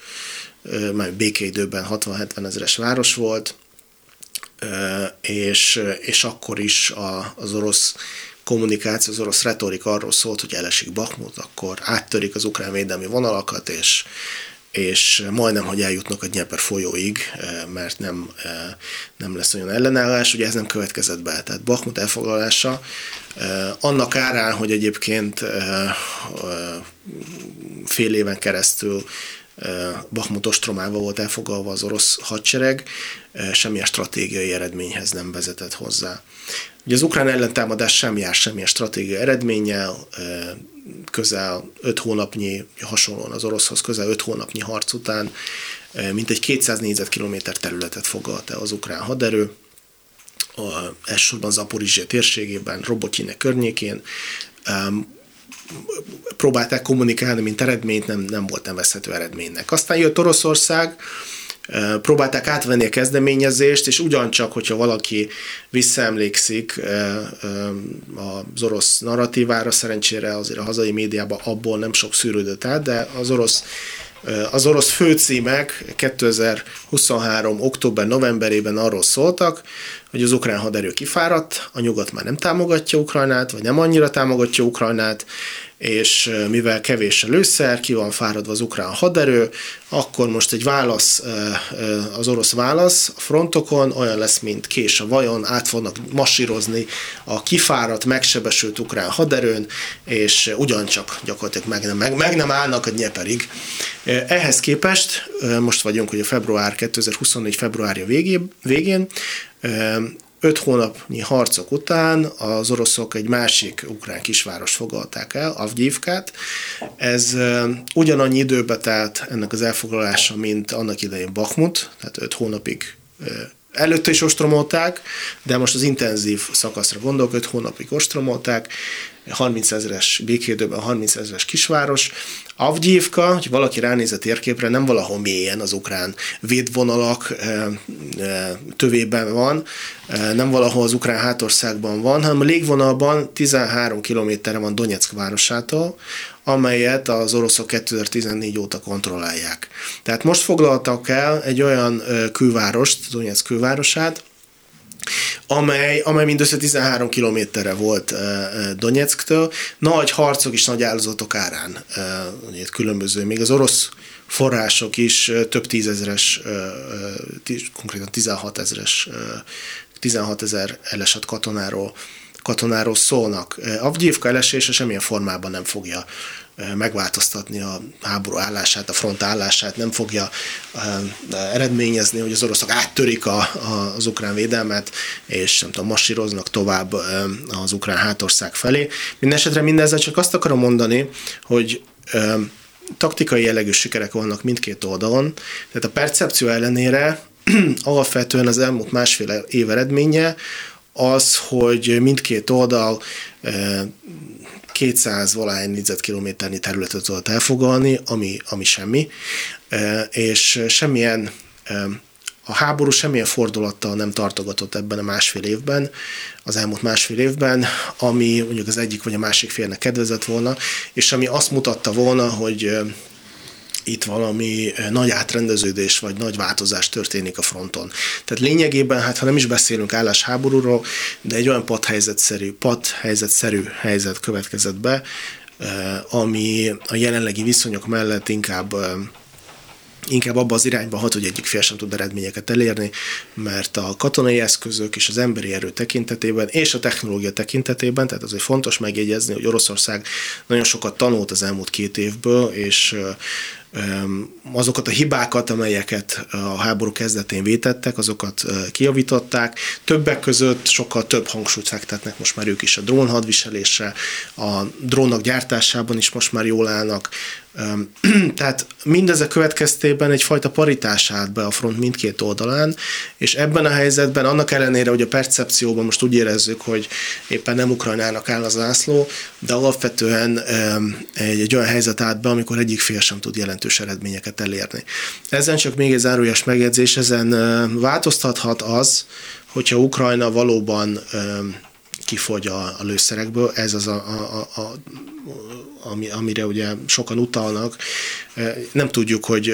már békeidőben 60-70 ezeres város volt, és, és akkor is az orosz kommunikáció, az orosz retorik arról szólt, hogy elesik Bakmut, akkor áttörik az ukrán védelmi vonalakat, és, és majdnem, hogy eljutnak a Dnieper folyóig, mert nem, nem lesz olyan ellenállás, ugye ez nem következett be. Tehát Bakmut elfoglalása annak árán, hogy egyébként fél éven keresztül Bakhmut ostromával volt elfogalva az orosz hadsereg, semmilyen stratégiai eredményhez nem vezetett hozzá. Ugye az ukrán ellentámadás sem jár semmilyen stratégiai eredménnyel, közel öt hónapnyi, hasonlóan az oroszhoz, közel öt hónapnyi harc után mintegy 200 négyzetkilométer területet foglalt el az ukrán haderő, elsősorban Zaporizsia térségében, Robotyinek környékén, próbálták kommunikálni, mint eredményt, nem, nem volt nevezhető eredménynek. Aztán jött Oroszország, próbálták átvenni a kezdeményezést, és ugyancsak, hogyha valaki visszaemlékszik az orosz narratívára, szerencsére azért a hazai médiában abból nem sok szűrődött át, de az orosz az orosz főcímek 2023. október-novemberében arról szóltak, hogy az ukrán haderő kifáradt, a nyugat már nem támogatja Ukrajnát, vagy nem annyira támogatja Ukrajnát, és mivel kevés a lőszer, ki van fáradva az ukrán haderő, akkor most egy válasz, az orosz válasz a frontokon olyan lesz, mint kés a vajon, át fognak masírozni a kifáradt, megsebesült ukrán haderőn, és ugyancsak gyakorlatilag meg nem, meg, meg nem állnak a nyeperig. Ehhez képest, most vagyunk a február 2024. februárja végén Öt hónapnyi harcok után az oroszok egy másik ukrán kisváros foglalták el, Avgyívkát. Ez ugyanannyi időbe telt ennek az elfoglalása, mint annak idején Bakhmut, tehát öt hónapig előtte is ostromolták, de most az intenzív szakaszra gondolok, öt hónapig ostromolták, 30 ezeres békédőben 30 ezeres kisváros. Avgyívka, hogy valaki ránéz a térképre, nem valahol mélyen az ukrán védvonalak tövében van, nem valahol az ukrán hátországban van, hanem a légvonalban 13 kilométerre van Donetsk városától, amelyet az oroszok 2014 óta kontrollálják. Tehát most foglaltak el egy olyan külvárost, Donetsk külvárosát, amely, amely mindössze 13 kilométerre volt Donetsktől. Nagy harcok és nagy áldozatok árán különböző. Még az orosz források is több tízezeres, konkrétan 16 ezeres 16 ezer elesett katonáról, katonáról szólnak. Avgyívka elesése semmilyen formában nem fogja megváltoztatni a háború állását, a front állását, nem fogja eredményezni, hogy az oroszok áttörik a, a, az ukrán védelmet, és nem tudom, masíroznak tovább az ukrán hátország felé. Mindenesetre mindezzel csak azt akarom mondani, hogy taktikai jellegű sikerek vannak mindkét oldalon, tehát a percepció ellenére (clears throat) alapvetően az elmúlt másfél év eredménye az, hogy mindkét oldal 200 valány négyzetkilométernyi területet tudott elfogalni, ami, ami semmi, és semmilyen a háború semmilyen fordulattal nem tartogatott ebben a másfél évben, az elmúlt másfél évben, ami mondjuk az egyik vagy a másik félnek kedvezett volna, és ami azt mutatta volna, hogy itt valami eh, nagy átrendeződés vagy nagy változás történik a fronton. Tehát lényegében, hát ha nem is beszélünk állásháborúról, de egy olyan padhelyzetszerű, padhelyzetszerű helyzet következett be, eh, ami a jelenlegi viszonyok mellett inkább eh, inkább abba az irányba hat, hogy egyik fél sem tud eredményeket elérni, mert a katonai eszközök és az emberi erő tekintetében és a technológia tekintetében, tehát azért fontos megjegyezni, hogy Oroszország nagyon sokat tanult az elmúlt két évből, és azokat a hibákat, amelyeket a háború kezdetén vétettek, azokat kijavították. Többek között sokkal több hangsúlyt fektetnek most már ők is a drón hadviselésre, a drónok gyártásában is most már jól állnak. (clears throat) Tehát mindezek következtében egyfajta paritás állt be a front mindkét oldalán, és ebben a helyzetben, annak ellenére, hogy a percepcióban most úgy érezzük, hogy éppen nem Ukrajnának áll az ászló, de alapvetően egy, egy olyan helyzet állt be, amikor egyik fél sem tud jelentős eredményeket elérni. Ezen csak még egy zárójas megjegyzés, ezen változtathat az, hogyha Ukrajna valóban kifogy a, a lőszerekből, ez az a, a, a, a ami, amire ugye sokan utalnak. Nem tudjuk, hogy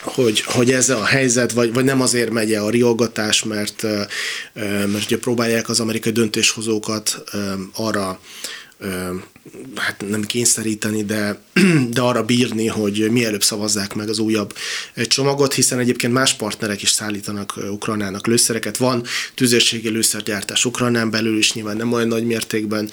hogy, hogy ez a helyzet, vagy, vagy nem azért megy a riogatás, mert, mert ugye próbálják az amerikai döntéshozókat arra hát nem kényszeríteni, de, (clears throat) de arra bírni, hogy mielőbb szavazzák meg az újabb csomagot, hiszen egyébként más partnerek is szállítanak Ukrajnának lőszereket. Van tüzérségi lőszergyártás Ukrajnán belül is, nyilván nem olyan nagy mértékben,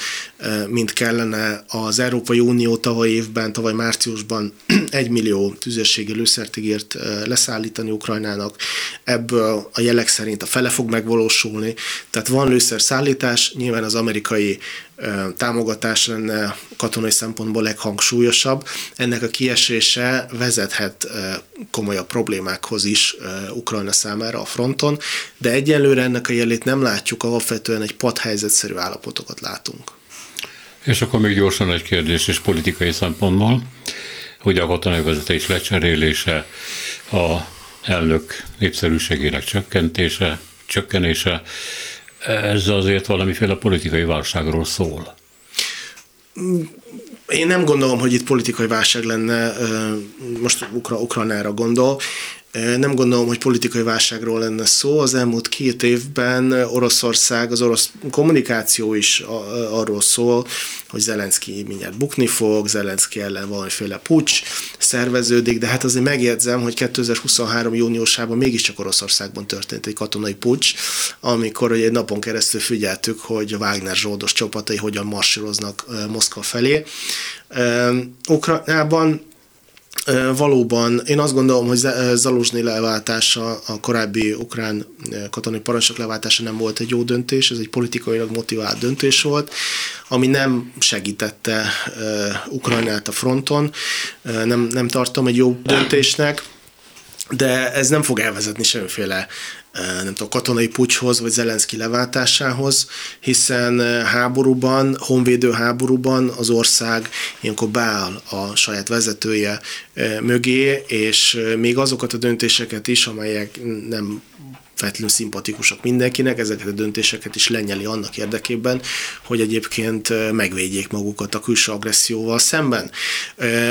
mint kellene. Az Európai Unió tavaly évben, tavaly márciusban (clears throat) egy millió tüzérségi lőszert ígért leszállítani Ukrajnának. Ebből a jelek szerint a fele fog megvalósulni. Tehát van lőszer szállítás, nyilván az amerikai támogatás lenne katonai szempontból leghangsúlyosabb. Ennek a kiesése vezethet komolyabb problémákhoz is Ukrajna számára a fronton, de egyelőre ennek a jelét nem látjuk, alapvetően egy padhelyzetszerű állapotokat látunk. És akkor még gyorsan egy kérdés és politikai szempontból, hogy a katonai vezetés lecserélése, a elnök népszerűségének csökkentése, csökkenése, ez azért valamiféle politikai válságról szól. Én nem gondolom, hogy itt politikai válság lenne, most Ukra- Ukrajnára gondol. Nem gondolom, hogy politikai válságról lenne szó. Az elmúlt két évben Oroszország, az orosz kommunikáció is arról szól, hogy Zelenszky mindjárt bukni fog, Zelenszky ellen valamiféle pucs szerveződik, de hát azért megjegyzem, hogy 2023. júniusában mégiscsak Oroszországban történt egy katonai pucs, amikor egy napon keresztül figyeltük, hogy a Wagner zsoldos csapatai hogyan marsíroznak Moszkva felé. Ukrajnában Valóban, én azt gondolom, hogy Zaluzsny leváltása, a korábbi ukrán katonai parancsok leváltása nem volt egy jó döntés, ez egy politikailag motivált döntés volt, ami nem segítette Ukrajnát a fronton, nem, nem tartom egy jó döntésnek, de ez nem fog elvezetni semmiféle nem tudom, katonai pucshoz, vagy Zelenszky leváltásához, hiszen háborúban, honvédő háborúban az ország ilyenkor beáll a saját vezetője mögé, és még azokat a döntéseket is, amelyek nem feltétlenül szimpatikusak mindenkinek, ezeket a döntéseket is lenyeli annak érdekében, hogy egyébként megvédjék magukat a külső agresszióval szemben.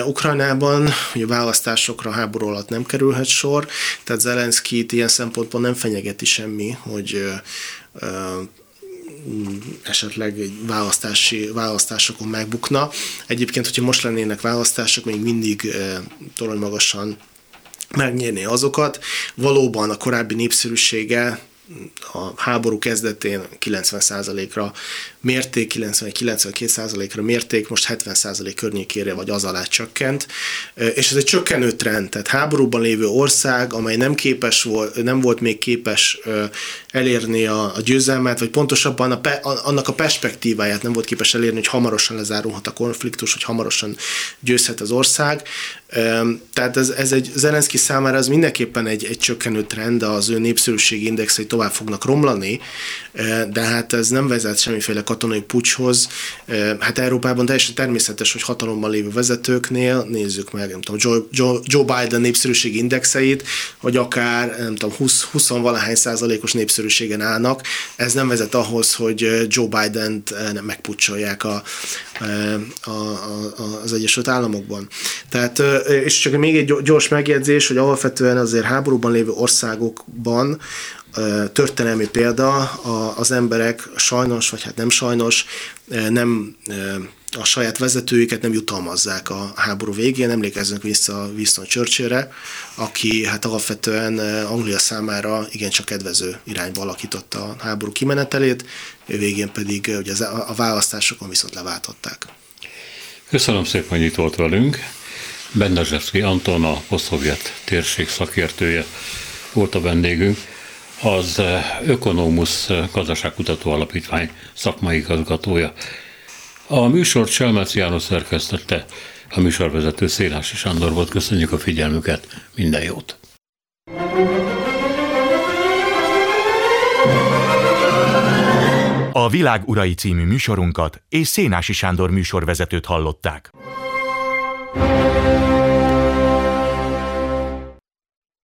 Ukrajnában ugye választásokra háború alatt nem kerülhet sor, tehát Zelenszkit ilyen szempontból nem fenyegeti semmi, hogy esetleg egy választási, választásokon megbukna. Egyébként, hogyha most lennének választások, még mindig torony magasan megnyerni azokat. Valóban a korábbi népszerűsége a háború kezdetén 90%-ra mérték, 90-92%-ra mérték, most 70% környékére vagy az alá csökkent, és ez egy csökkenő trend, tehát háborúban lévő ország, amely nem képes volt, nem volt még képes elérni a, a győzelmet, vagy pontosabban a annak a perspektíváját nem volt képes elérni, hogy hamarosan lezárulhat a konfliktus, hogy hamarosan győzhet az ország. Tehát ez, ez egy Zelenszky számára ez mindenképpen egy, egy csökkenő trend, az ő népszerűségi indexei tovább fognak romlani, de hát ez nem vezet semmiféle katonai pucshoz. Hát Európában teljesen természetes, hogy hatalommal lévő vezetőknél, nézzük meg, nem tudom, Joe, Joe, Joe Biden népszerűségi indexeit, hogy akár, nem tudom, 20, 20 valahány százalékos népszerűségen állnak. Ez nem vezet ahhoz, hogy Joe Biden-t megpucsolják a, a, a, az Egyesült Államokban. Tehát, és csak még egy gyors megjegyzés, hogy alapvetően azért háborúban lévő országokban történelmi példa, az emberek sajnos, vagy hát nem sajnos, nem a saját vezetőiket nem jutalmazzák a háború végén. Emlékezzünk vissza Winston Churchillre, aki hát alapvetően Anglia számára igencsak kedvező irányba alakította a háború kimenetelét, végén pedig ugye a választásokon viszont leváltották. Köszönöm szépen, hogy itt volt velünk. Bendezsevszki Anton, a posztszovjet térség szakértője volt a vendégünk az Ökonómusz Gazdaságkutató Alapítvány szakmai igazgatója. A műsort Selmeci János szerkesztette, a műsorvezető Szélási Sándor volt. Köszönjük a figyelmüket, minden jót! A Világ Urai című műsorunkat és Szénási Sándor műsorvezetőt hallották.